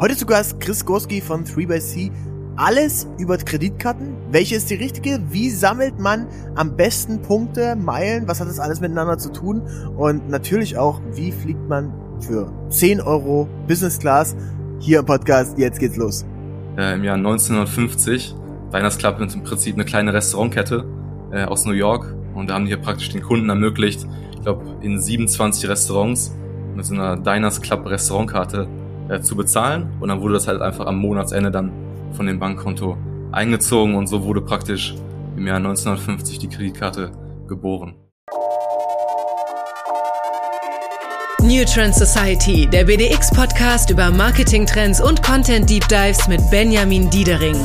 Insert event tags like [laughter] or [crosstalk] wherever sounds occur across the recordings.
Heute zu Gast Chris Gorski von 3xC. Alles über Kreditkarten. Welche ist die richtige? Wie sammelt man am besten Punkte, Meilen? Was hat das alles miteinander zu tun? Und natürlich auch, wie fliegt man für 10 Euro Business Class hier im Podcast? Jetzt geht's los. Äh, Im Jahr 1950. Diners Club ist im Prinzip eine kleine Restaurantkette äh, aus New York. Und da haben die hier praktisch den Kunden ermöglicht, ich glaube, in 27 Restaurants mit so einer Diners Club Restaurantkarte äh, zu bezahlen. Und dann wurde das halt einfach am Monatsende dann von dem Bankkonto eingezogen und so wurde praktisch im Jahr 1950 die Kreditkarte geboren. New Trend Society, der BDX-Podcast über Marketing-Trends und Content-Deep Dives mit Benjamin Diedering.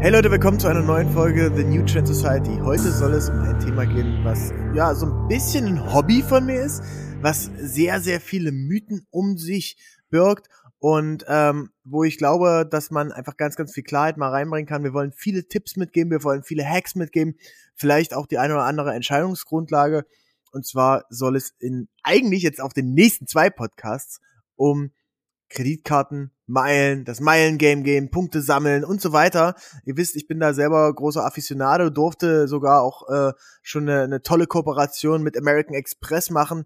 Hey Leute, willkommen zu einer neuen Folge The New Trend Society. Heute soll es um ein Thema gehen, was ja so ein bisschen ein Hobby von mir ist, was sehr, sehr viele Mythen um sich birgt und ähm, wo ich glaube, dass man einfach ganz, ganz viel Klarheit mal reinbringen kann. Wir wollen viele Tipps mitgeben, wir wollen viele Hacks mitgeben, vielleicht auch die eine oder andere Entscheidungsgrundlage. Und zwar soll es in eigentlich jetzt auf den nächsten zwei Podcasts um Kreditkarten, Meilen, das Meilengame gehen, Punkte sammeln und so weiter. Ihr wisst, ich bin da selber großer Aficionado, durfte sogar auch äh, schon eine, eine tolle Kooperation mit American Express machen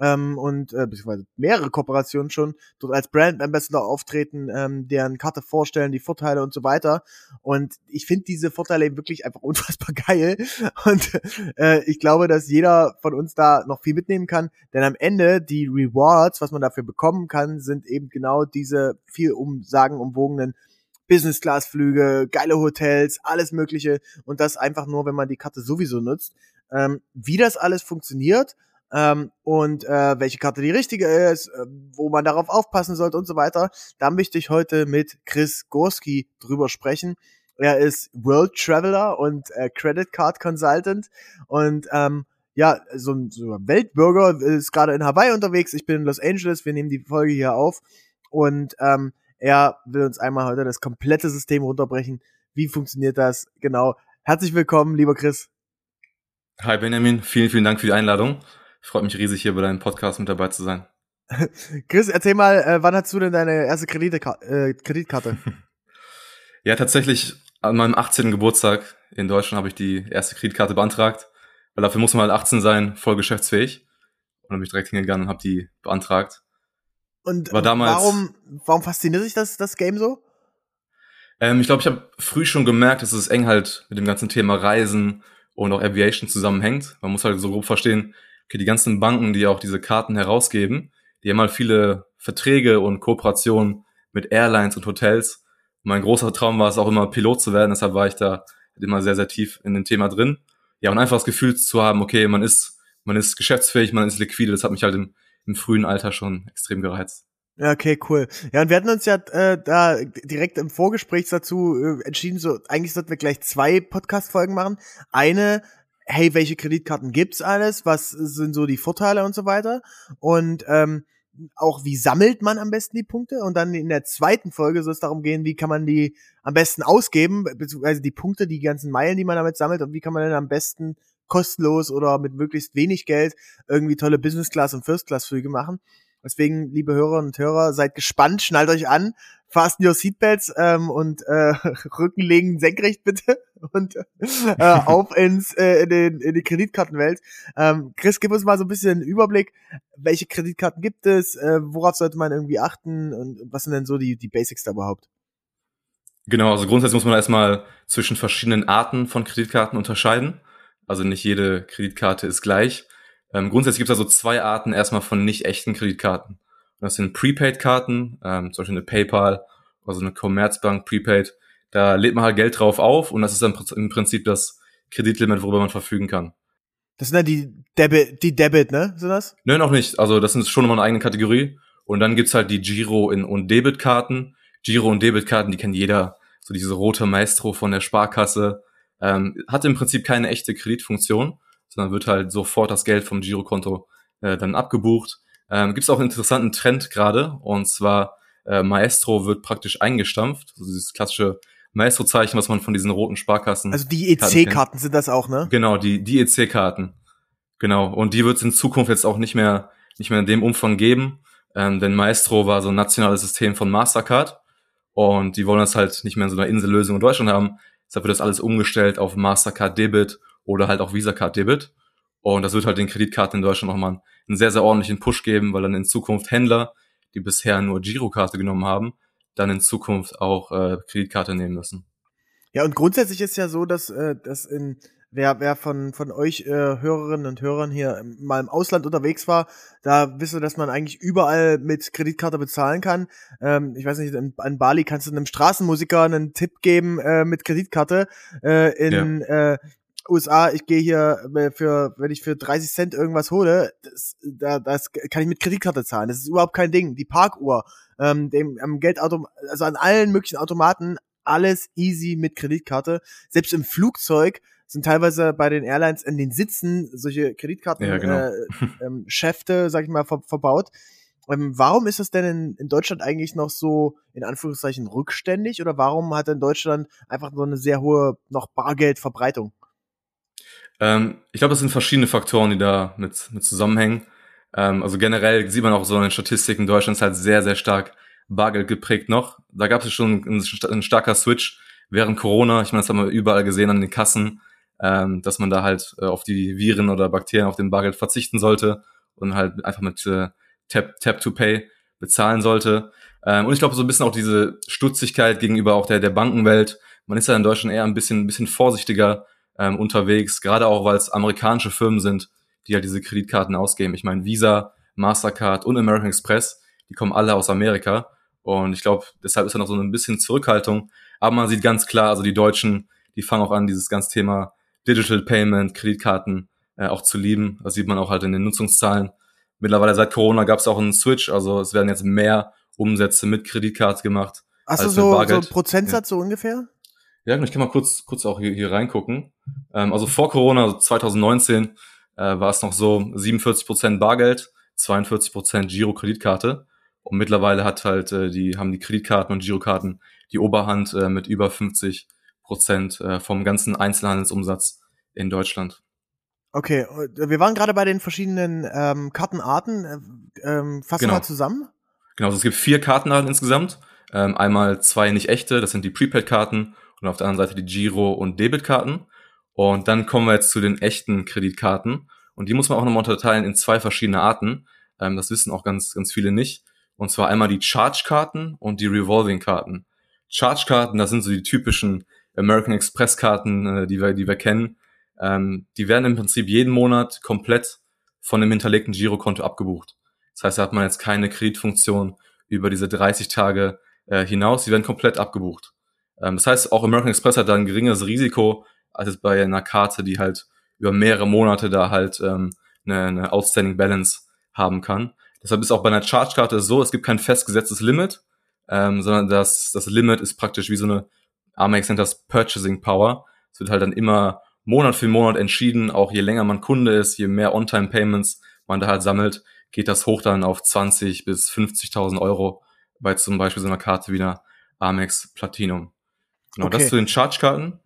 ähm, und äh, beziehungsweise mehrere Kooperationen schon dort als Brand Ambassador auftreten, ähm, deren Karte vorstellen, die Vorteile und so weiter. Und ich finde diese Vorteile eben wirklich einfach [laughs] unfassbar geil. Und äh, ich glaube, dass jeder von uns da noch viel mitnehmen kann, denn am Ende die Rewards, was man dafür bekommen kann, sind eben genau diese viel umsagen umwogenen Business Class Flüge, geile Hotels, alles Mögliche und das einfach nur, wenn man die Karte sowieso nutzt. Ähm, wie das alles funktioniert ähm, und äh, welche Karte die richtige ist, äh, wo man darauf aufpassen sollte und so weiter. Da möchte ich heute mit Chris Gorski drüber sprechen. Er ist World Traveler und äh, Credit Card Consultant und ähm, ja, so ein, so ein Weltbürger ist gerade in Hawaii unterwegs. Ich bin in Los Angeles. Wir nehmen die Folge hier auf und ähm, er will uns einmal heute das komplette System runterbrechen. Wie funktioniert das genau? Herzlich willkommen, lieber Chris. Hi Benjamin, vielen, vielen Dank für die Einladung. Freut mich riesig, hier bei deinem Podcast mit dabei zu sein. [laughs] Chris, erzähl mal, äh, wann hast du denn deine erste Kredite äh, Kreditkarte? [laughs] ja, tatsächlich an meinem 18. Geburtstag in Deutschland habe ich die erste Kreditkarte beantragt, weil dafür muss man halt 18 sein, voll geschäftsfähig. Und dann bin ich direkt hingegangen und habe die beantragt. Und War damals, warum, warum fasziniert sich das, das Game so? Ähm, ich glaube, ich habe früh schon gemerkt, dass es eng halt mit dem ganzen Thema Reisen und auch Aviation zusammenhängt. Man muss halt so grob verstehen, okay, die ganzen Banken, die auch diese Karten herausgeben, die haben halt viele Verträge und Kooperationen mit Airlines und Hotels. Mein großer Traum war es auch immer, Pilot zu werden, deshalb war ich da immer sehr, sehr tief in dem Thema drin. Ja, und einfach das Gefühl zu haben, okay, man ist, man ist geschäftsfähig, man ist liquide, das hat mich halt im, im frühen Alter schon extrem gereizt. Ja, okay, cool. Ja, und wir hatten uns ja äh, da direkt im Vorgespräch dazu äh, entschieden, so eigentlich sollten wir gleich zwei Podcast-Folgen machen. Eine hey, welche Kreditkarten gibt's alles? Was sind so die Vorteile und so weiter? Und ähm, auch wie sammelt man am besten die Punkte? Und dann in der zweiten Folge soll es darum gehen, wie kann man die am besten ausgeben, beziehungsweise die Punkte, die ganzen Meilen, die man damit sammelt und wie kann man denn am besten kostenlos oder mit möglichst wenig Geld irgendwie tolle Business Class und First Class Flüge machen. Deswegen, liebe Hörerinnen und Hörer, seid gespannt, schnallt euch an, fasten your Seatbelts ähm, und äh, [laughs] Rücken legen senkrecht bitte [laughs] und äh, auf [laughs] ins äh, in, den, in die Kreditkartenwelt. Ähm, Chris, gib uns mal so ein bisschen einen Überblick, welche Kreditkarten gibt es, äh, worauf sollte man irgendwie achten und was sind denn so die, die Basics da überhaupt? Genau, also grundsätzlich muss man erstmal zwischen verschiedenen Arten von Kreditkarten unterscheiden. Also nicht jede Kreditkarte ist gleich. Ähm, grundsätzlich gibt es also zwei Arten erstmal von nicht echten Kreditkarten. Das sind Prepaid-Karten, ähm, zum Beispiel eine PayPal also eine Commerzbank Prepaid. Da lädt man halt Geld drauf auf und das ist dann im Prinzip das Kreditlimit, worüber man verfügen kann. Das sind dann die Debit, die Debit, ne? Sind das? Nö, noch nicht. Also das ist schon nochmal eine eigene Kategorie. Und dann gibt's halt die Giro- und Debitkarten. Giro- und Debitkarten, die kennt jeder. So diese rote Maestro von der Sparkasse. Ähm, hat im Prinzip keine echte Kreditfunktion, sondern wird halt sofort das Geld vom Girokonto äh, dann abgebucht. Ähm, Gibt es auch einen interessanten Trend gerade, und zwar äh, Maestro wird praktisch eingestampft, also dieses klassische Maestro-Zeichen, was man von diesen roten Sparkassen. Also die EC-Karten sind das auch, ne? Genau, die, die EC-Karten. Genau. Und die wird es in Zukunft jetzt auch nicht mehr, nicht mehr in dem Umfang geben. Ähm, denn Maestro war so ein nationales System von Mastercard und die wollen das halt nicht mehr in so einer Insellösung in Deutschland haben. Deshalb wird das alles umgestellt auf Mastercard Debit oder halt auch Visa Card Debit. Und das wird halt den Kreditkarten in Deutschland nochmal einen sehr, sehr ordentlichen Push geben, weil dann in Zukunft Händler, die bisher nur Girokarte genommen haben, dann in Zukunft auch äh, Kreditkarte nehmen müssen. Ja, und grundsätzlich ist ja so, dass, äh, dass in wer, wer von, von euch äh, Hörerinnen und Hörern hier mal im Ausland unterwegs war, da wisst ihr, dass man eigentlich überall mit Kreditkarte bezahlen kann. Ähm, ich weiß nicht, in, an Bali kannst du einem Straßenmusiker einen Tipp geben äh, mit Kreditkarte. Äh, in ja. äh, USA, ich gehe hier äh, für, wenn ich für 30 Cent irgendwas hole, das, da, das kann ich mit Kreditkarte zahlen. Das ist überhaupt kein Ding. Die Parkuhr, ähm, dem am Geldauto, also an allen möglichen Automaten, alles easy mit Kreditkarte. Selbst im Flugzeug sind teilweise bei den Airlines in den Sitzen solche Kreditkarten ja, genau. äh, [laughs] ähm, Schäfte, sag ich mal, ver verbaut. Ähm, warum ist es denn in, in Deutschland eigentlich noch so in Anführungszeichen rückständig oder warum hat in Deutschland einfach so eine sehr hohe noch Bargeldverbreitung? Ähm, ich glaube, das sind verschiedene Faktoren, die da mit, mit zusammenhängen. Ähm, also generell sieht man auch so in den Statistiken, Deutschland ist halt sehr, sehr stark Bargeld geprägt noch. Da gab es schon einen, einen starker Switch während Corona. Ich meine, das haben wir überall gesehen an den Kassen ähm, dass man da halt äh, auf die Viren oder Bakterien auf dem Bargeld verzichten sollte und halt einfach mit äh, Tap, Tap to Pay bezahlen sollte. Ähm, und ich glaube, so ein bisschen auch diese Stutzigkeit gegenüber auch der, der Bankenwelt. Man ist ja in Deutschland eher ein bisschen, ein bisschen vorsichtiger ähm, unterwegs, gerade auch, weil es amerikanische Firmen sind, die halt diese Kreditkarten ausgeben. Ich meine, Visa, Mastercard und American Express, die kommen alle aus Amerika. Und ich glaube, deshalb ist da noch so ein bisschen Zurückhaltung. Aber man sieht ganz klar, also die Deutschen, die fangen auch an, dieses ganze Thema Digital Payment, Kreditkarten äh, auch zu lieben. Das sieht man auch halt in den Nutzungszahlen. Mittlerweile seit Corona gab es auch einen Switch, also es werden jetzt mehr Umsätze mit Kreditkarte gemacht. Hast du so, so einen Prozentsatz ja. so ungefähr? Ja, ich kann mal kurz, kurz auch hier, hier reingucken. Ähm, also vor Corona, also 2019, äh, war es noch so 47 Prozent Bargeld, 42 Prozent Giro-Kreditkarte. Und mittlerweile hat halt äh, die, haben die Kreditkarten und Girokarten die Oberhand äh, mit über 50 Prozent äh, vom ganzen Einzelhandelsumsatz in Deutschland. Okay, äh, wir waren gerade bei den verschiedenen ähm, Kartenarten. Äh, ähm, fassen genau. mal zusammen. Genau, also es gibt vier Kartenarten insgesamt. Ähm, einmal zwei nicht echte, das sind die Prepaid-Karten und auf der anderen Seite die Giro- und Debitkarten. Und dann kommen wir jetzt zu den echten Kreditkarten. Und die muss man auch nochmal unterteilen in zwei verschiedene Arten. Ähm, das wissen auch ganz, ganz viele nicht. Und zwar einmal die Charge-Karten und die Revolving-Karten. Charge-Karten, das sind so die typischen American Express Karten, äh, die wir, die wir kennen, ähm, die werden im Prinzip jeden Monat komplett von dem hinterlegten Girokonto abgebucht. Das heißt, da hat man jetzt keine Kreditfunktion über diese 30 Tage äh, hinaus, die werden komplett abgebucht. Ähm, das heißt, auch American Express hat da ein geringeres Risiko als jetzt bei einer Karte, die halt über mehrere Monate da halt ähm, eine, eine Outstanding Balance haben kann. Deshalb ist auch bei einer Charge-Karte so, es gibt kein festgesetztes Limit, ähm, sondern das, das Limit ist praktisch wie so eine Amex nennt das Purchasing Power. Es wird halt dann immer Monat für Monat entschieden, auch je länger man Kunde ist, je mehr On-Time-Payments man da halt sammelt, geht das hoch dann auf 20 bis 50.000 Euro bei zum Beispiel so einer Karte wie einer Amex Platinum. Genau, okay. das zu den Charge-Karten.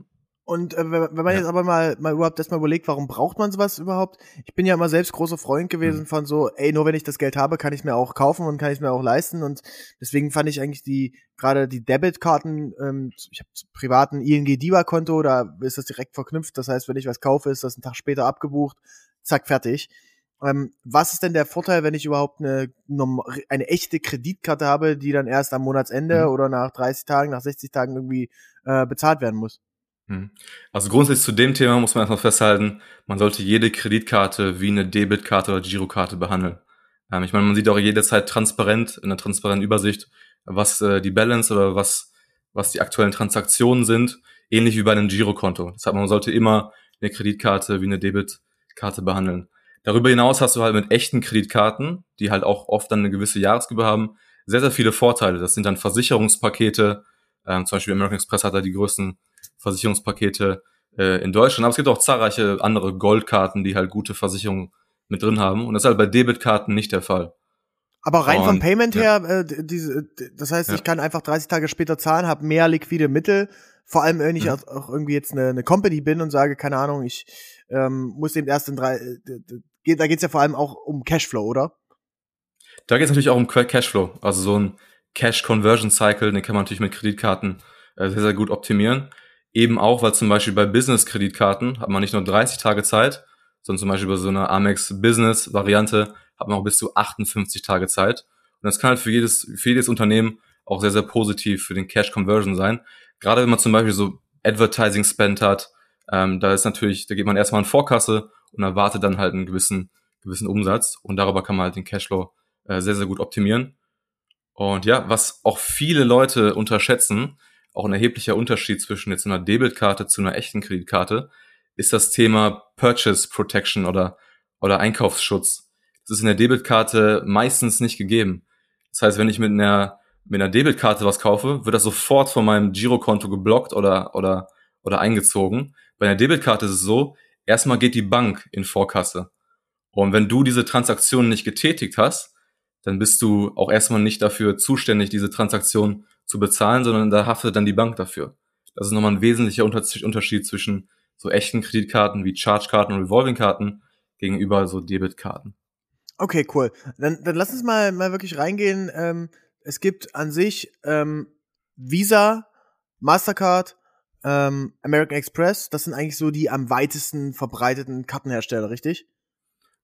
Und äh, wenn man ja. jetzt aber mal, mal überhaupt erstmal überlegt, warum braucht man sowas überhaupt? Ich bin ja immer selbst großer Freund gewesen mhm. von so, ey, nur wenn ich das Geld habe, kann ich mir auch kaufen und kann ich mir auch leisten. Und deswegen fand ich eigentlich die, gerade die Debitkarten, ähm, ich habe privaten ING Diva-Konto, da ist das direkt verknüpft. Das heißt, wenn ich was kaufe, ist das einen Tag später abgebucht, zack, fertig. Ähm, was ist denn der Vorteil, wenn ich überhaupt eine, eine echte Kreditkarte habe, die dann erst am Monatsende mhm. oder nach 30 Tagen, nach 60 Tagen irgendwie äh, bezahlt werden muss? Hm. Also grundsätzlich zu dem Thema muss man erstmal festhalten, man sollte jede Kreditkarte wie eine Debitkarte oder Girokarte behandeln. Ähm, ich meine, man sieht auch jederzeit transparent, in einer transparenten Übersicht, was äh, die Balance oder was, was die aktuellen Transaktionen sind, ähnlich wie bei einem Girokonto. Das heißt, man sollte immer eine Kreditkarte wie eine Debitkarte behandeln. Darüber hinaus hast du halt mit echten Kreditkarten, die halt auch oft dann eine gewisse Jahresgebühr haben, sehr, sehr viele Vorteile. Das sind dann Versicherungspakete, ähm, zum Beispiel American Express hat da die größten Versicherungspakete äh, in Deutschland. Aber es gibt auch zahlreiche andere Goldkarten, die halt gute Versicherungen mit drin haben. Und das ist halt bei Debitkarten nicht der Fall. Aber rein und, vom Payment ja. her, äh, diese, das heißt, ja. ich kann einfach 30 Tage später zahlen, habe mehr liquide Mittel. Vor allem, wenn ich mhm. auch irgendwie jetzt eine, eine Company bin und sage, keine Ahnung, ich ähm, muss eben erst in drei, äh, da geht's ja vor allem auch um Cashflow, oder? Da geht es natürlich auch um Cashflow. Also so ein Cash Conversion Cycle, den kann man natürlich mit Kreditkarten äh, sehr, sehr gut optimieren. Eben auch, weil zum Beispiel bei Business-Kreditkarten hat man nicht nur 30 Tage Zeit, sondern zum Beispiel bei so einer Amex Business-Variante hat man auch bis zu 58 Tage Zeit. Und das kann halt für jedes, für jedes Unternehmen auch sehr, sehr positiv für den Cash Conversion sein. Gerade wenn man zum Beispiel so Advertising Spend hat, ähm, da ist natürlich, da geht man erstmal in Vorkasse und erwartet dann halt einen gewissen, gewissen Umsatz und darüber kann man halt den Cashflow äh, sehr, sehr gut optimieren. Und ja, was auch viele Leute unterschätzen, auch ein erheblicher Unterschied zwischen jetzt einer Debitkarte zu einer echten Kreditkarte, ist das Thema Purchase Protection oder, oder Einkaufsschutz. Das ist in der Debitkarte meistens nicht gegeben. Das heißt, wenn ich mit einer, mit einer Debitkarte was kaufe, wird das sofort von meinem Girokonto geblockt oder, oder, oder eingezogen. Bei einer Debitkarte ist es so, erstmal geht die Bank in Vorkasse. Und wenn du diese Transaktion nicht getätigt hast, dann bist du auch erstmal nicht dafür zuständig, diese Transaktion zu bezahlen, sondern da haftet dann die Bank dafür. Das ist nochmal ein wesentlicher Unterschied zwischen so echten Kreditkarten wie Chargekarten und Revolving-Karten gegenüber so Debitkarten. Okay, cool. Dann, dann lass uns mal, mal wirklich reingehen. Ähm, es gibt an sich ähm, Visa, Mastercard, ähm, American Express. Das sind eigentlich so die am weitesten verbreiteten Kartenhersteller, richtig?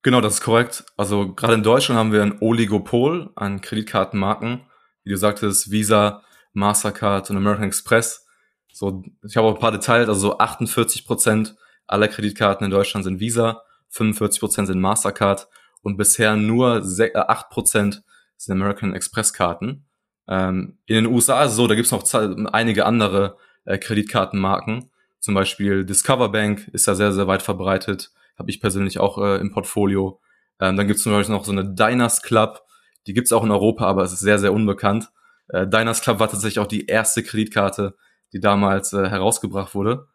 Genau, das ist korrekt. Also gerade in Deutschland haben wir ein Oligopol an Kreditkartenmarken. Wie du sagtest, Visa, Mastercard und American Express. So, ich habe auch ein paar Details, also so 48 Prozent aller Kreditkarten in Deutschland sind Visa, 45 Prozent sind Mastercard und bisher nur 8 äh, Prozent sind American Express Karten. Ähm, in den USA ist es so, da gibt es noch einige andere äh, Kreditkartenmarken. Zum Beispiel Discover Bank ist da sehr, sehr weit verbreitet habe ich persönlich auch äh, im Portfolio. Ähm, dann gibt es zum Beispiel noch so eine Diners Club, die gibt es auch in Europa, aber es ist sehr, sehr unbekannt. Äh, Diners Club war tatsächlich auch die erste Kreditkarte, die damals äh, herausgebracht wurde,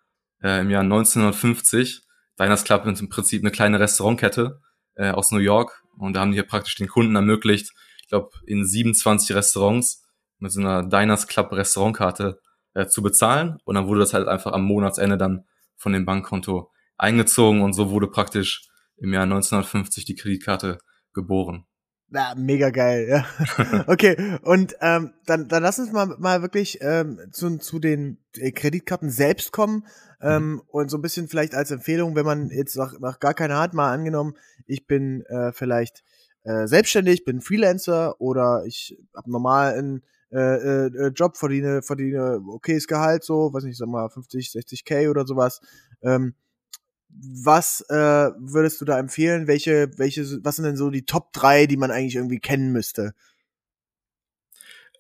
äh, im Jahr 1950. Diners Club ist im Prinzip eine kleine Restaurantkette äh, aus New York und da haben die hier praktisch den Kunden ermöglicht, ich glaube, in 27 Restaurants mit so einer Diners Club Restaurantkarte äh, zu bezahlen und dann wurde das halt einfach am Monatsende dann von dem Bankkonto eingezogen und so wurde praktisch im Jahr 1950 die Kreditkarte geboren. Ja, mega geil, ja. [laughs] okay, und ähm, dann, dann lass uns mal, mal wirklich ähm, zu, zu den äh, Kreditkarten selbst kommen ähm, mhm. und so ein bisschen vielleicht als Empfehlung, wenn man jetzt noch, noch gar keine hat, mal angenommen, ich bin äh, vielleicht äh, selbstständig, bin Freelancer oder ich habe normal einen äh, äh, Job, verdiene, verdiene okayes Gehalt, so, weiß nicht, sag mal 50, 60k oder sowas. Ähm, was äh, würdest du da empfehlen? Welche, welche, was sind denn so die Top 3, die man eigentlich irgendwie kennen müsste?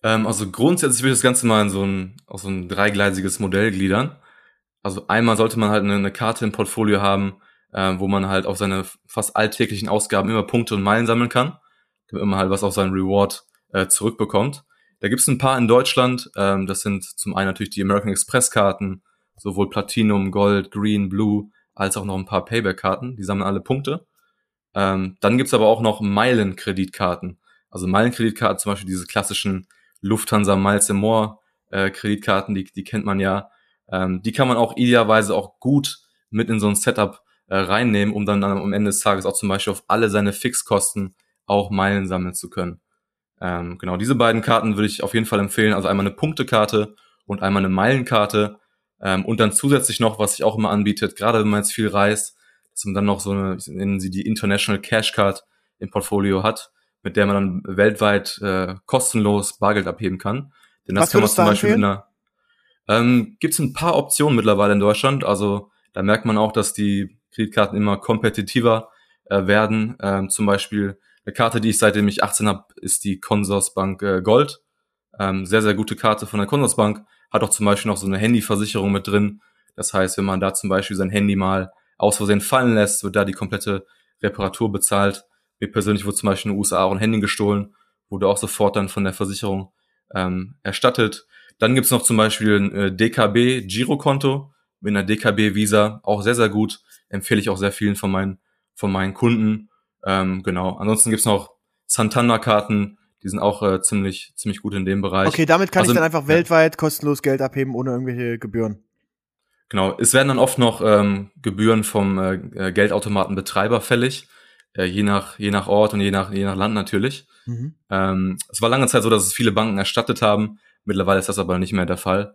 Ähm, also grundsätzlich würde ich das Ganze mal in so ein, auf so ein dreigleisiges Modell gliedern. Also einmal sollte man halt eine, eine Karte im Portfolio haben, äh, wo man halt auf seine fast alltäglichen Ausgaben immer Punkte und Meilen sammeln kann, damit man halt was auf seinen Reward äh, zurückbekommt. Da gibt es ein paar in Deutschland. Ähm, das sind zum einen natürlich die American Express Karten, sowohl Platinum, Gold, Green, Blue, als auch noch ein paar Payback-Karten. Die sammeln alle Punkte. Ähm, dann gibt's aber auch noch Meilen-Kreditkarten. Also Meilen-Kreditkarten, zum Beispiel diese klassischen Lufthansa Miles More äh, Kreditkarten, die, die kennt man ja. Ähm, die kann man auch idealerweise auch gut mit in so ein Setup äh, reinnehmen, um dann, dann am Ende des Tages auch zum Beispiel auf alle seine Fixkosten auch Meilen sammeln zu können. Ähm, genau, diese beiden Karten würde ich auf jeden Fall empfehlen. Also einmal eine Punktekarte und einmal eine Meilenkarte. Ähm, und dann zusätzlich noch, was sich auch immer anbietet, gerade wenn man jetzt viel reist, dass man dann noch so eine, nennen sie die International Cash Card im Portfolio hat, mit der man dann weltweit äh, kostenlos Bargeld abheben kann. Denn das was kann man zum Beispiel empfehlen? mit einer ähm, Gibt es ein paar Optionen mittlerweile in Deutschland. Also da merkt man auch, dass die Kreditkarten immer kompetitiver äh, werden. Ähm, zum Beispiel eine Karte, die ich seitdem ich 18 habe, ist die Consorsbank äh, Gold. Ähm, sehr, sehr gute Karte von der Consorsbank hat auch zum Beispiel noch so eine Handyversicherung mit drin. Das heißt, wenn man da zum Beispiel sein Handy mal aus Versehen fallen lässt, wird da die komplette Reparatur bezahlt. Mir persönlich wurde zum Beispiel in den USA auch ein Handy gestohlen, wurde auch sofort dann von der Versicherung ähm, erstattet. Dann gibt's noch zum Beispiel ein äh, DKB Girokonto mit einer DKB Visa, auch sehr, sehr gut. Empfehle ich auch sehr vielen von meinen, von meinen Kunden. Ähm, genau. Ansonsten gibt's noch Santander-Karten, die sind auch äh, ziemlich, ziemlich gut in dem Bereich. Okay, damit kann also, ich dann einfach ja. weltweit kostenlos Geld abheben, ohne irgendwelche Gebühren. Genau, es werden dann oft noch ähm, Gebühren vom äh, äh Geldautomatenbetreiber fällig, äh, je nach je nach Ort und je nach je nach Land natürlich. Mhm. Ähm, es war lange Zeit so, dass es viele Banken erstattet haben. Mittlerweile ist das aber nicht mehr der Fall.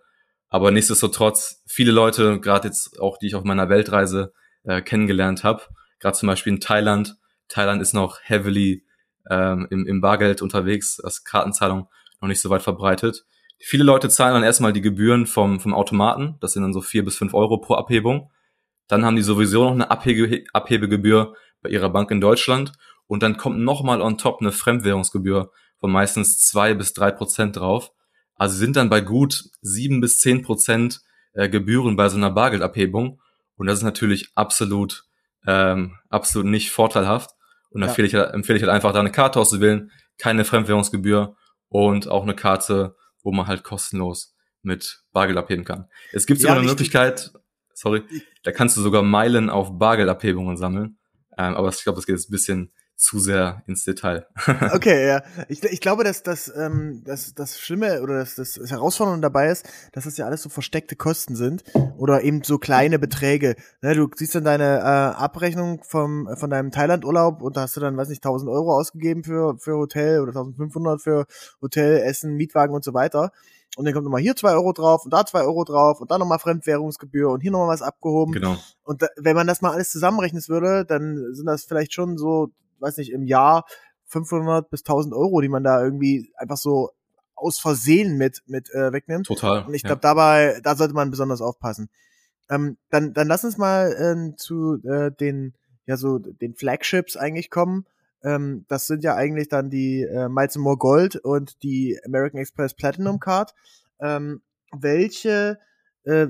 Aber nichtsdestotrotz, viele Leute, gerade jetzt auch, die ich auf meiner Weltreise äh, kennengelernt habe, gerade zum Beispiel in Thailand. Thailand ist noch heavily ähm, im, im Bargeld unterwegs, das Kartenzahlung noch nicht so weit verbreitet. Viele Leute zahlen dann erstmal die Gebühren vom, vom Automaten, das sind dann so vier bis fünf Euro pro Abhebung. Dann haben die sowieso noch eine Abhebe, Abhebegebühr bei ihrer Bank in Deutschland und dann kommt nochmal on top eine Fremdwährungsgebühr von meistens zwei bis drei Prozent drauf. Also sind dann bei gut sieben bis zehn Prozent äh, Gebühren bei so einer Bargeldabhebung und das ist natürlich absolut ähm, absolut nicht vorteilhaft. Und da ja. empfehle, ich, halt, empfehle ich halt einfach, da eine Karte auszuwählen, keine Fremdwährungsgebühr und auch eine Karte, wo man halt kostenlos mit Bargeld abheben kann. Es gibt sogar ja, eine Möglichkeit, sorry, da kannst du sogar Meilen auf Bargeldabhebungen sammeln. Ähm, aber ich glaube, das geht jetzt ein bisschen zu sehr ins Detail. [laughs] okay, ja. Ich, ich glaube, dass das, ähm, dass das Schlimme oder dass das Herausfordernde dabei ist, dass das ja alles so versteckte Kosten sind oder eben so kleine Beträge. Ne, du siehst dann deine äh, Abrechnung vom, von deinem Thailand-Urlaub und da hast du dann, weiß nicht, 1000 Euro ausgegeben für, für Hotel oder 1500 für Hotel, Essen, Mietwagen und so weiter. Und dann kommt nochmal hier zwei Euro drauf und da zwei Euro drauf und da nochmal Fremdwährungsgebühr und hier nochmal was abgehoben. Genau. Und da, wenn man das mal alles zusammenrechnen würde, dann sind das vielleicht schon so weiß nicht, im Jahr 500 bis 1000 Euro, die man da irgendwie einfach so aus Versehen mit, mit äh, wegnimmt. Total. Und ich glaube, ja. dabei, da sollte man besonders aufpassen. Ähm, dann, dann lass uns mal äh, zu äh, den, ja, so den Flagships eigentlich kommen. Ähm, das sind ja eigentlich dann die äh, Miles More Gold und die American Express Platinum Card. Ähm, welche, äh,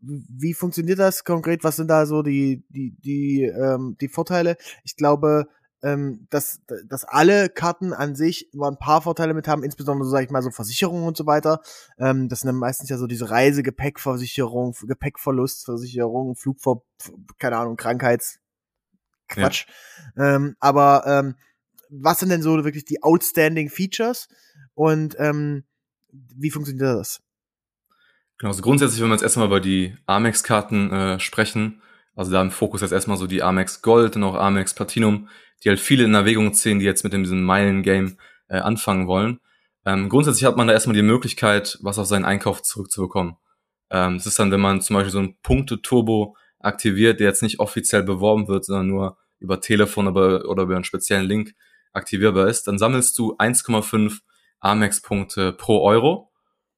wie funktioniert das konkret? Was sind da so die, die, die, ähm, die Vorteile? Ich glaube, ähm, dass, dass alle Karten an sich nur ein paar Vorteile mit haben, insbesondere so, sag ich mal, so Versicherungen und so weiter. Ähm, das sind dann meistens ja so diese Reisegepäckversicherung, Gepäckverlustversicherung, Flugver, keine Ahnung, Krankheits, Quatsch. Ja. Ähm, aber ähm, was sind denn so wirklich die outstanding Features und ähm, wie funktioniert das? Genau, also grundsätzlich, wenn wir jetzt erstmal über die Amex-Karten äh, sprechen, also da im Fokus jetzt erstmal so die Amex Gold und auch Amex Platinum, die halt viele in Erwägung ziehen, die jetzt mit dem, diesem Meilen-Game äh, anfangen wollen. Ähm, grundsätzlich hat man da erstmal die Möglichkeit, was auf seinen Einkauf zurückzubekommen. Ähm, das ist dann, wenn man zum Beispiel so ein Punkte-Turbo aktiviert, der jetzt nicht offiziell beworben wird, sondern nur über Telefon oder, oder über einen speziellen Link aktivierbar ist, dann sammelst du 1,5 Amex-Punkte pro Euro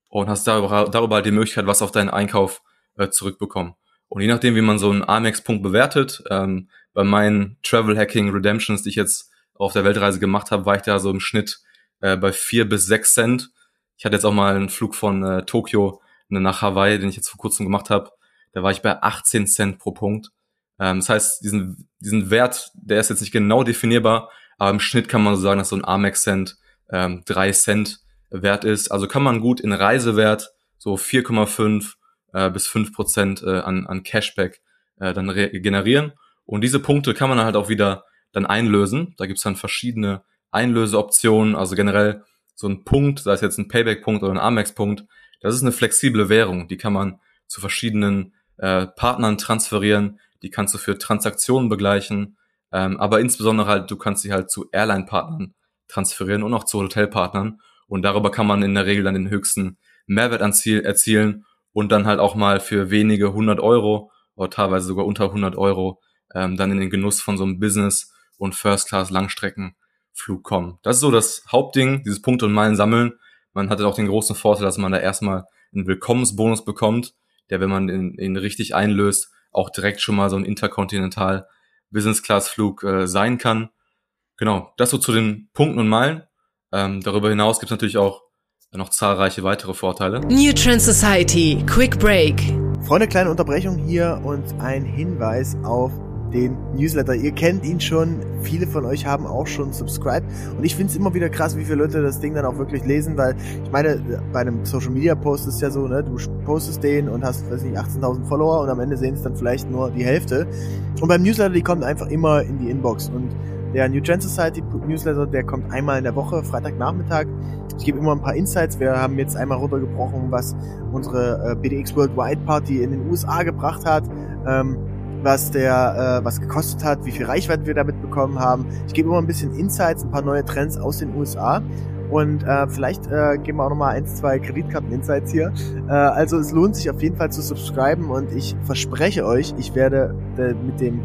und hast darüber, darüber halt die Möglichkeit, was auf deinen Einkauf äh, zurückbekommen. Und je nachdem, wie man so einen Amex-Punkt bewertet, ähm, bei meinen Travel Hacking Redemptions, die ich jetzt auf der Weltreise gemacht habe, war ich da so im Schnitt äh, bei vier bis sechs Cent. Ich hatte jetzt auch mal einen Flug von äh, Tokio nach Hawaii, den ich jetzt vor kurzem gemacht habe. Da war ich bei 18 Cent pro Punkt. Ähm, das heißt, diesen, diesen Wert, der ist jetzt nicht genau definierbar, aber im Schnitt kann man so sagen, dass so ein Amex-Cent ähm, drei Cent wert ist. Also kann man gut in Reisewert so 4,5 äh, bis 5 Prozent äh, an, an Cashback äh, dann generieren. Und diese Punkte kann man halt auch wieder dann einlösen. Da gibt's dann verschiedene Einlöseoptionen, also generell so ein Punkt, sei es jetzt ein Payback-Punkt oder ein Amex-Punkt, das ist eine flexible Währung. Die kann man zu verschiedenen äh, Partnern transferieren, die kannst du für Transaktionen begleichen, ähm, aber insbesondere halt, du kannst sie halt zu Airline-Partnern transferieren und auch zu Hotelpartnern. Und darüber kann man in der Regel dann den höchsten Mehrwert erzielen und dann halt auch mal für wenige hundert Euro oder teilweise sogar unter 100 Euro ähm, dann in den Genuss von so einem Business- und First-Class-Langstreckenflug kommen. Das ist so das Hauptding, dieses Punkte und Meilen sammeln. Man hatte auch den großen Vorteil, dass man da erstmal einen Willkommensbonus bekommt, der, wenn man ihn, ihn richtig einlöst, auch direkt schon mal so ein interkontinental Business-Class-Flug äh, sein kann. Genau, das so zu den Punkten und Meilen. Ähm, darüber hinaus gibt es natürlich auch noch zahlreiche weitere Vorteile. New Trend Society, Quick Break. Freunde, kleine Unterbrechung hier und ein Hinweis auf den Newsletter. Ihr kennt ihn schon, viele von euch haben auch schon subscribed und ich finde es immer wieder krass, wie viele Leute das Ding dann auch wirklich lesen, weil ich meine, bei einem Social Media Post ist ja so, ne, du postest den und hast, weiß nicht, 18.000 Follower und am Ende sehen es dann vielleicht nur die Hälfte. Und beim Newsletter, die kommt einfach immer in die Inbox und der New Trend Society Newsletter, der kommt einmal in der Woche, Freitagnachmittag. Ich gebe immer ein paar Insights. Wir haben jetzt einmal runtergebrochen, was unsere äh, BDX Worldwide Party in den USA gebracht hat. Ähm, was der, äh, was gekostet hat, wie viel Reichweite wir damit bekommen haben. Ich gebe immer ein bisschen Insights, ein paar neue Trends aus den USA. Und äh, vielleicht äh, geben wir auch nochmal ein, zwei Kreditkarten-Insights hier. Äh, also es lohnt sich auf jeden Fall zu subscriben und ich verspreche euch, ich werde äh, mit dem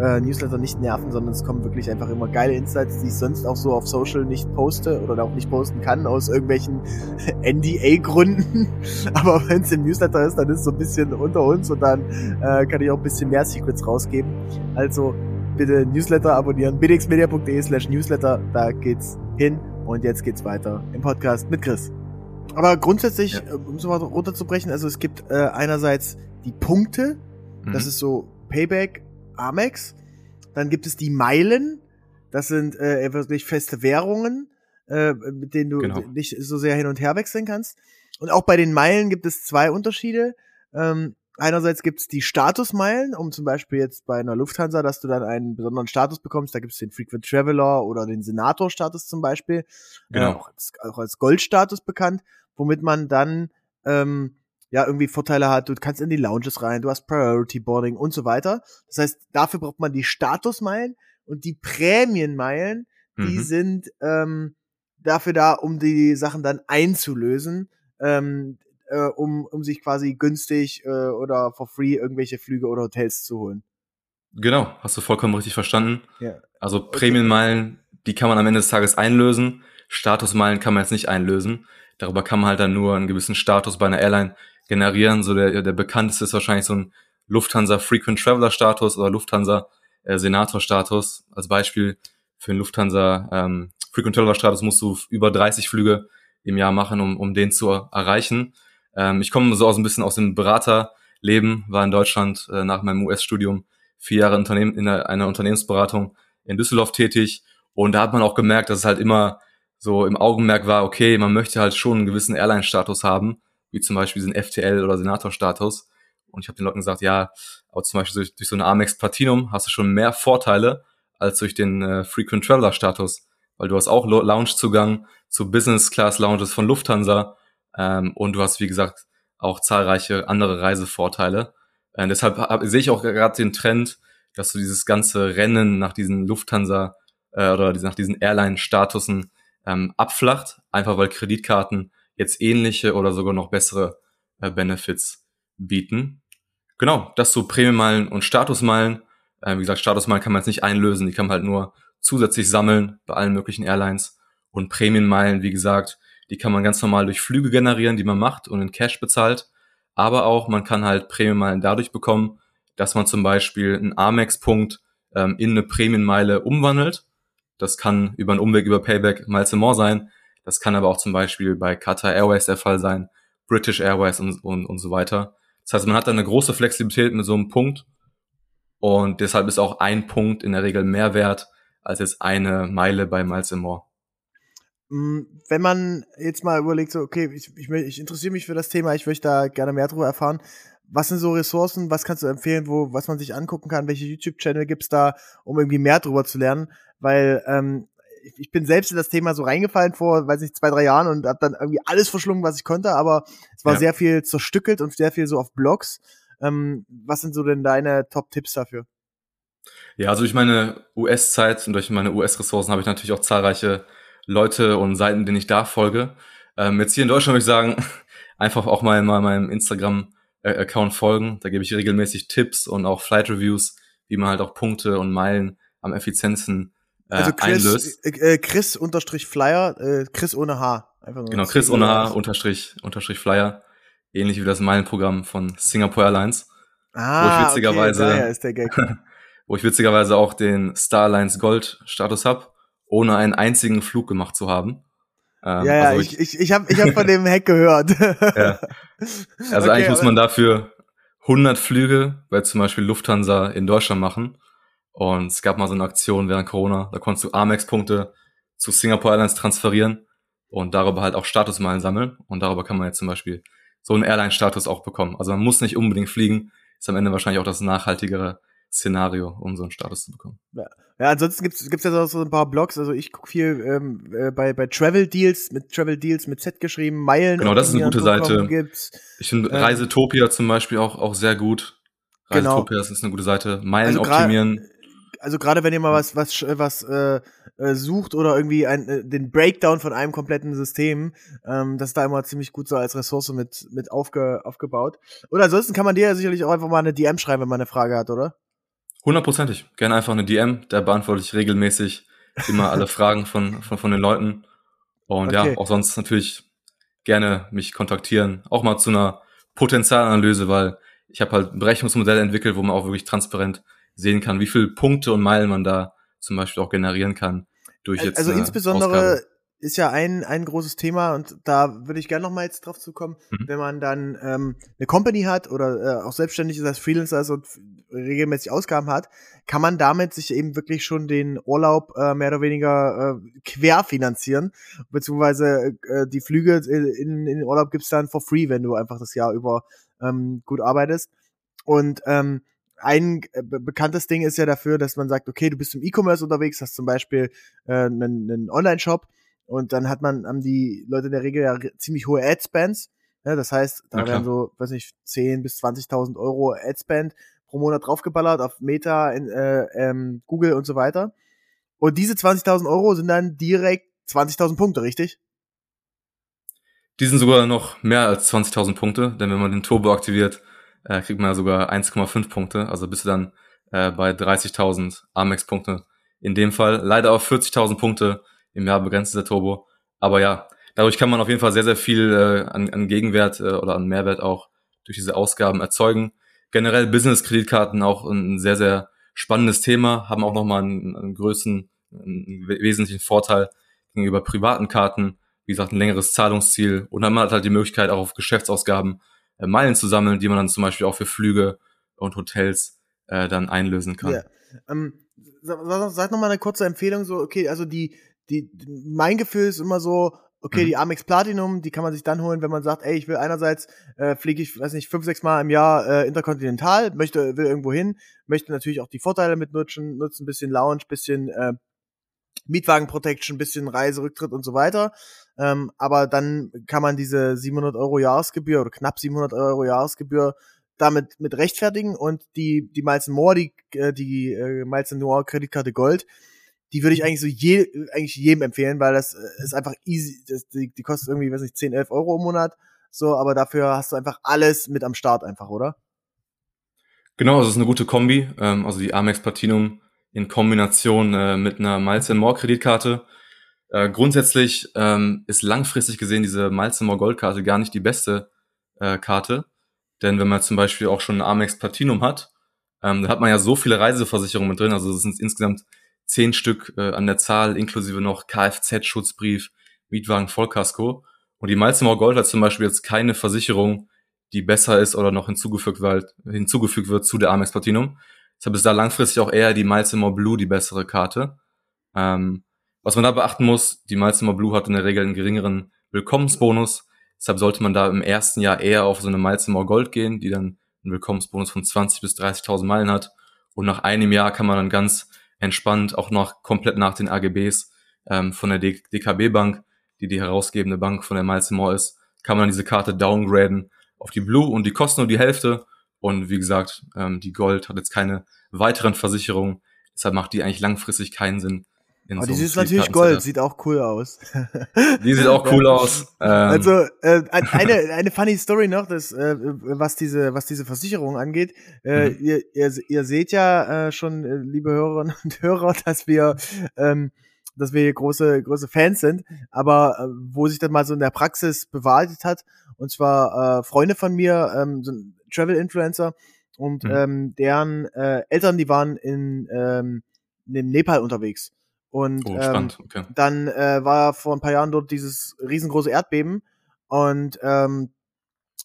äh, Newsletter nicht nerven, sondern es kommen wirklich einfach immer geile Insights, die ich sonst auch so auf Social nicht poste oder auch nicht posten kann aus irgendwelchen [laughs] NDA-Gründen. [laughs] Aber wenn es im Newsletter ist, dann ist es so ein bisschen unter uns und dann äh, kann ich auch ein bisschen mehr Secrets rausgeben. Also bitte Newsletter abonnieren, bdxmedia.de slash Newsletter, da geht's hin und jetzt geht's weiter im Podcast mit Chris. Aber grundsätzlich, ja. um es mal runterzubrechen, also es gibt äh, einerseits die Punkte, mhm. das ist so Payback, Amex. Dann gibt es die Meilen, das sind äh, wirklich feste Währungen, äh, mit denen du genau. nicht so sehr hin und her wechseln kannst. Und auch bei den Meilen gibt es zwei Unterschiede. Ähm, einerseits gibt es die Statusmeilen, um zum Beispiel jetzt bei einer Lufthansa, dass du dann einen besonderen Status bekommst. Da gibt es den Frequent Traveler oder den Senator-Status zum Beispiel. Äh, genau. Äh, auch, als, auch als Goldstatus bekannt, womit man dann ähm, ja irgendwie Vorteile hat. Du kannst in die Lounges rein, du hast Priority Boarding und so weiter. Das heißt, dafür braucht man die Statusmeilen und die Prämienmeilen, die mhm. sind ähm, dafür da, um die Sachen dann einzulösen. Ähm, äh, um, um sich quasi günstig äh, oder for free irgendwelche Flüge oder Hotels zu holen. Genau, hast du vollkommen richtig verstanden. Ja. Also Prämienmeilen, die kann man am Ende des Tages einlösen. Statusmeilen kann man jetzt nicht einlösen. Darüber kann man halt dann nur einen gewissen Status bei einer Airline generieren. So der, der bekannteste ist wahrscheinlich so ein Lufthansa Frequent Traveler Status oder Lufthansa äh, Senator Status. Als Beispiel für einen Lufthansa ähm, Frequent Traveler Status musst du über 30 Flüge im Jahr machen, um, um den zu erreichen. Ähm, ich komme so aus ein bisschen aus dem Beraterleben, war in Deutschland äh, nach meinem US-Studium vier Jahre Unternehmen, in einer, einer Unternehmensberatung in Düsseldorf tätig. Und da hat man auch gemerkt, dass es halt immer so im Augenmerk war, okay, man möchte halt schon einen gewissen Airline-Status haben, wie zum Beispiel diesen FTL oder Senator-Status. Und ich habe den Leuten gesagt, ja, aber zum Beispiel durch, durch so eine Amex Platinum hast du schon mehr Vorteile als durch den äh, Frequent Traveler Status, weil du hast auch Lounge-Zugang zu Business Class Lounges von Lufthansa ähm, und du hast, wie gesagt, auch zahlreiche andere Reisevorteile. Äh, deshalb sehe ich auch gerade den Trend, dass du dieses ganze Rennen nach diesen Lufthansa äh, oder nach diesen Airline-Statusen ähm, abflacht, einfach weil Kreditkarten jetzt ähnliche oder sogar noch bessere äh, Benefits bieten. Genau, das zu Prämienmeilen und Statusmeilen. Äh, wie gesagt, Statusmeilen kann man jetzt nicht einlösen, die kann man halt nur zusätzlich sammeln bei allen möglichen Airlines. Und Prämienmeilen, wie gesagt, die kann man ganz normal durch Flüge generieren, die man macht und in Cash bezahlt. Aber auch man kann halt Prämienmeilen dadurch bekommen, dass man zum Beispiel einen Amex-Punkt ähm, in eine Prämienmeile umwandelt. Das kann über einen Umweg über Payback Miles More sein. Das kann aber auch zum Beispiel bei Qatar Airways der Fall sein, British Airways und, und, und so weiter. Das heißt, man hat da eine große Flexibilität mit so einem Punkt und deshalb ist auch ein Punkt in der Regel mehr wert als jetzt eine Meile bei Miles More. Mm, wenn man jetzt mal überlegt, so, okay, ich, ich, ich interessiere mich für das Thema, ich möchte da gerne mehr darüber erfahren. Was sind so Ressourcen, was kannst du empfehlen, wo, was man sich angucken kann, welche YouTube-Channel gibt's da, um irgendwie mehr darüber zu lernen? Weil ähm, ich, bin selbst in das Thema so reingefallen vor, weiß nicht, zwei, drei Jahren und habe dann irgendwie alles verschlungen, was ich konnte, aber es war ja. sehr viel zerstückelt und sehr viel so auf Blogs. Ähm, was sind so denn deine Top-Tipps dafür? Ja, also durch meine US-Zeit und durch meine US-Ressourcen habe ich natürlich auch zahlreiche Leute und Seiten, denen ich da folge. Ähm, jetzt hier in Deutschland würde ich sagen, [laughs] einfach auch mal, mal meinem Instagram-Account folgen. Da gebe ich regelmäßig Tipps und auch Flight Reviews, wie man halt auch Punkte und Meilen am effizientesten also Chris, einlöst. Äh, Chris unterstrich Flyer, äh, Chris ohne H. Einfach genau, Chris ohne H unterstrich, unterstrich Flyer. Ähnlich wie das Meilenprogramm von Singapore Airlines. Ah, wo ich witzigerweise, okay, ist der Gag. [laughs] wo ich witzigerweise auch den Starlines Gold Status habe ohne einen einzigen Flug gemacht zu haben. Ähm, ja, ja, also ich, ich, ich habe ich hab von dem Hack gehört. [laughs] ja. Also okay, eigentlich muss man dafür 100 Flüge bei zum Beispiel Lufthansa in Deutschland machen. Und es gab mal so eine Aktion während Corona, da konntest du Amex-Punkte zu Singapore Airlines transferieren und darüber halt auch Statusmeilen sammeln. Und darüber kann man jetzt zum Beispiel so einen Airline-Status auch bekommen. Also man muss nicht unbedingt fliegen, ist am Ende wahrscheinlich auch das nachhaltigere Szenario, um so einen Status zu bekommen. Ja, ja ansonsten gibt's gibt's ja so ein paar Blogs. Also ich gucke viel ähm, äh, bei bei Travel Deals mit Travel Deals mit Z geschrieben, Meilen. Genau, das ist eine gute Seite. Gibt's. Ich finde ähm, Reisetopia zum Beispiel auch auch sehr gut. Reisetropias genau. ist eine gute Seite. Meilen also optimieren. Also gerade wenn ihr mal was was was äh, äh, sucht oder irgendwie ein, äh, den Breakdown von einem kompletten System, ähm, das ist da immer ziemlich gut so als Ressource mit mit aufge, aufgebaut. Oder ansonsten kann man dir ja sicherlich auch einfach mal eine DM schreiben, wenn man eine Frage hat, oder? Hundertprozentig. Gerne einfach eine DM. Da beantworte ich regelmäßig immer alle [laughs] Fragen von, von, von den Leuten. Und okay. ja, auch sonst natürlich gerne mich kontaktieren. Auch mal zu einer Potenzialanalyse, weil ich habe halt Berechnungsmodelle entwickelt, wo man auch wirklich transparent sehen kann, wie viele Punkte und Meilen man da zum Beispiel auch generieren kann durch jetzt. Also insbesondere Ausgabe. ist ja ein, ein großes Thema und da würde ich gerne noch mal jetzt drauf zu kommen, mhm. wenn man dann ähm, eine Company hat oder äh, auch selbstständig ist als Freelancer ist und regelmäßig Ausgaben hat, kann man damit sich eben wirklich schon den Urlaub äh, mehr oder weniger äh, quer finanzieren, beziehungsweise äh, die Flüge in, in den Urlaub gibt's dann for free, wenn du einfach das Jahr über ähm, gut arbeitest. Und ähm, ein äh, bekanntes Ding ist ja dafür, dass man sagt, okay, du bist im E-Commerce unterwegs, hast zum Beispiel äh, einen, einen Online-Shop und dann hat man, haben die Leute in der Regel ja ziemlich hohe Ad-Spends. Ja, das heißt, da werden so, weiß nicht, 10 bis 20.000 Euro Ad-Spend pro Monat draufgeballert auf Meta, in, äh, ähm, Google und so weiter. Und diese 20.000 Euro sind dann direkt 20.000 Punkte, richtig? Die sind sogar noch mehr als 20.000 Punkte, denn wenn man den Turbo aktiviert, äh, kriegt man ja sogar 1,5 Punkte. Also bist du dann äh, bei 30.000 Amex-Punkte. In dem Fall leider auf 40.000 Punkte im Jahr begrenzt der Turbo. Aber ja, dadurch kann man auf jeden Fall sehr, sehr viel äh, an, an Gegenwert äh, oder an Mehrwert auch durch diese Ausgaben erzeugen. Generell Business-Kreditkarten auch ein sehr, sehr spannendes Thema, haben auch nochmal einen, einen größeren, einen wesentlichen Vorteil gegenüber privaten Karten. Wie gesagt, ein längeres Zahlungsziel und dann hat man halt die Möglichkeit auch auf Geschäftsausgaben äh, Meilen zu sammeln, die man dann zum Beispiel auch für Flüge und Hotels äh, dann einlösen kann. Ja. Ähm, sag, sag noch mal eine kurze Empfehlung, so, okay, also die, die, mein Gefühl ist immer so, okay, mhm. die Amex Platinum, die kann man sich dann holen, wenn man sagt, ey, ich will einerseits, äh, fliege ich, weiß nicht, fünf, sechs Mal im Jahr äh, interkontinental, möchte, will irgendwo hin, möchte natürlich auch die Vorteile mit nutzen, nutzen, bisschen Lounge, bisschen äh, Mietwagen Protection, bisschen Reiserücktritt und so weiter. Ähm, aber dann kann man diese 700 Euro Jahresgebühr oder knapp 700 Euro Jahresgebühr damit mit rechtfertigen und die die Miles More, die äh, die äh, Miles Noir Kreditkarte Gold, die würde ich eigentlich so je, eigentlich jedem empfehlen, weil das äh, ist einfach easy, das, die, die kostet irgendwie, weiß nicht, 10, 11 Euro im Monat, so, aber dafür hast du einfach alles mit am Start einfach, oder? Genau, also es ist eine gute Kombi, ähm, also die Amex Platinum in Kombination äh, mit einer Miles More Kreditkarte. Äh, grundsätzlich ähm, ist langfristig gesehen diese Miles More Goldkarte gar nicht die beste äh, Karte, denn wenn man zum Beispiel auch schon eine Amex Platinum hat, ähm, da hat man ja so viele Reiseversicherungen mit drin, also es sind insgesamt zehn Stück äh, an der Zahl, inklusive noch Kfz-Schutzbrief, Mietwagen, Vollkasko. Und die Miles More Gold hat zum Beispiel jetzt keine Versicherung, die besser ist oder noch hinzugefügt wird, hinzugefügt wird zu der Amex Platinum. Deshalb ist da langfristig auch eher die More Blue die bessere Karte. Ähm, was man da beachten muss, die More Blue hat in der Regel einen geringeren Willkommensbonus. Deshalb sollte man da im ersten Jahr eher auf so eine More Gold gehen, die dann einen Willkommensbonus von 20 bis 30.000 Meilen hat. Und nach einem Jahr kann man dann ganz entspannt auch noch komplett nach den AGBs ähm, von der DKB Bank, die die herausgebende Bank von der Miles More ist, kann man diese Karte downgraden auf die Blue und die kostet nur die Hälfte und wie gesagt, ähm, die Gold hat jetzt keine weiteren Versicherungen. Deshalb macht die eigentlich langfristig keinen Sinn. Aber so die ist natürlich Gold, sieht auch cool aus. [laughs] Die sieht auch cool aus. Ähm, also äh, eine eine funny Story noch, das äh, was diese was diese Versicherung angeht. Äh, mhm. ihr, ihr, ihr seht ja äh, schon, äh, liebe Hörerinnen und Hörer, [laughs] dass wir ähm, dass wir hier große große Fans sind. Aber äh, wo sich das mal so in der Praxis bewahrheitet hat, und zwar äh, Freunde von mir, ähm, so Travel-Influencer und mhm. ähm, deren äh, Eltern, die waren in, ähm, in Nepal unterwegs. Und oh, ähm, okay. dann äh, war vor ein paar Jahren dort dieses riesengroße Erdbeben und ähm,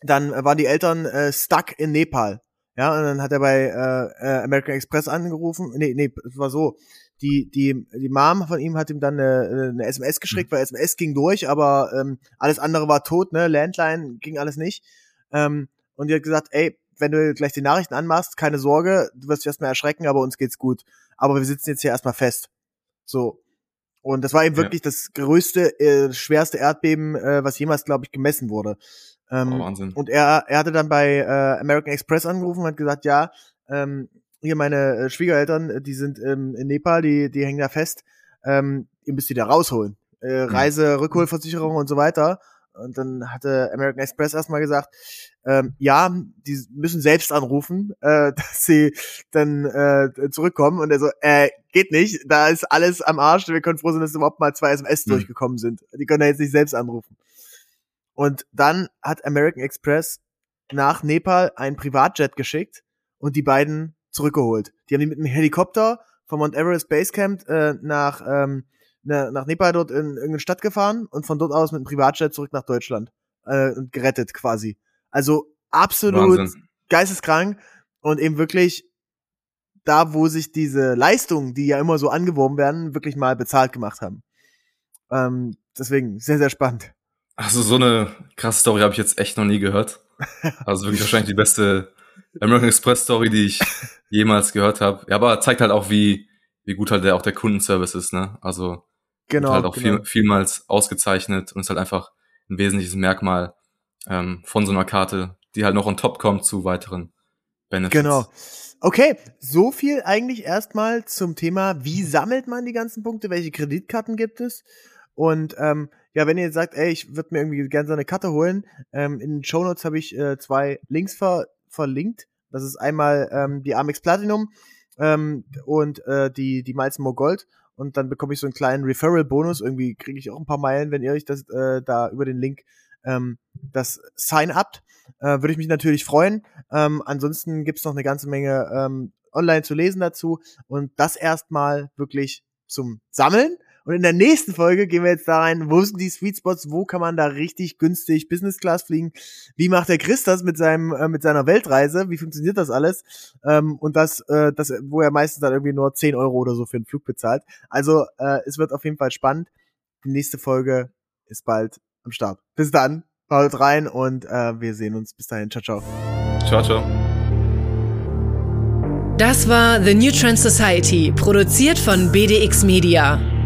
dann waren die Eltern äh, stuck in Nepal. Ja, und dann hat er bei äh, äh American Express angerufen. Nee, nee, es war so. Die, die, die Mom von ihm hat ihm dann eine, eine SMS geschickt, mhm. weil SMS ging durch, aber ähm, alles andere war tot, ne? Landline ging alles nicht. Ähm, und die hat gesagt, ey, wenn du gleich die Nachrichten anmachst, keine Sorge, du wirst dich erstmal erschrecken, aber uns geht's gut. Aber wir sitzen jetzt hier erstmal fest. So. Und das war eben wirklich das größte, äh, schwerste Erdbeben, äh, was jemals, glaube ich, gemessen wurde. Ähm, Oh, Wahnsinn. Und er, er hatte dann bei äh, American Express angerufen und hat gesagt, ja, ähm, hier meine äh, Schwiegereltern, äh, die sind ähm, in Nepal, die, die hängen da fest, ähm, ihr müsst die da rausholen. Äh, Reise, Rückholversicherung und so weiter. Und dann hatte American Express erstmal gesagt, ähm, ja, die müssen selbst anrufen, äh, [laughs] dass sie dann äh, zurückkommen. Und er so, äh, geht nicht, da ist alles am Arsch. Wir können froh sein, dass überhaupt mal zwei SMS Hm. durchgekommen sind. Die können da jetzt nicht selbst anrufen. Und dann hat American Express nach Nepal einen Privatjet geschickt und die beiden zurückgeholt. Die haben die mit einem Helikopter von Mount Everest Basecamp äh, nach, ähm, na, nach Nepal dort in irgendeine Stadt gefahren und von dort aus mit einem Privatjet zurück nach Deutschland äh, und gerettet quasi. Also absolut Wahnsinn. geisteskrank und eben wirklich da, wo sich diese Leistungen, die ja immer so angeworben werden, wirklich mal bezahlt gemacht haben. Ähm, deswegen sehr, sehr spannend. Also so eine krasse Story habe ich jetzt echt noch nie gehört. [laughs] Also wirklich wahrscheinlich die beste American Express Story, die ich [laughs] jemals gehört habe. Ja, aber zeigt halt auch, wie, wie gut halt der, auch der Kundenservice ist, ne? Also Genau. halt auch genau. viel, vielmals ausgezeichnet und ist halt einfach ein wesentliches Merkmal ähm, von so einer Karte, die halt noch on top kommt zu weiteren Benefits. Genau. Okay, so viel eigentlich erstmal zum Thema, wie sammelt man die ganzen Punkte, welche Kreditkarten gibt es? Und ähm, ja, wenn ihr jetzt sagt, ey, ich würde mir irgendwie gerne so eine Karte holen, ähm, in den Shownotes habe ich äh, zwei Links ver verlinkt. Das ist einmal ähm, die Amex Platinum ähm, und äh, die, die Miles More Gold. Und dann bekomme ich so einen kleinen Referral-Bonus. Irgendwie kriege ich auch ein paar Meilen, wenn ihr euch das äh, da über den Link ähm, das Sign-up. Äh, Würde ich mich natürlich freuen. Ähm, ansonsten gibt's noch eine ganze Menge ähm, online zu lesen dazu. Und das erstmal wirklich zum Sammeln. Und in der nächsten Folge gehen wir jetzt da rein, wo sind die Sweet Spots, wo kann man da richtig günstig Business Class fliegen? Wie macht der Chris das mit seinem äh, mit seiner Weltreise? Wie funktioniert das alles? Ähm, und das, äh, das, wo er meistens dann irgendwie nur 10 Euro oder so für einen Flug bezahlt. Also äh, es wird auf jeden Fall spannend. Die nächste Folge ist bald am Start. Bis dann, haut rein und äh, wir sehen uns. Bis dahin, ciao, ciao. Ciao, ciao. Das war The New Trend Society, produziert von BDX Media.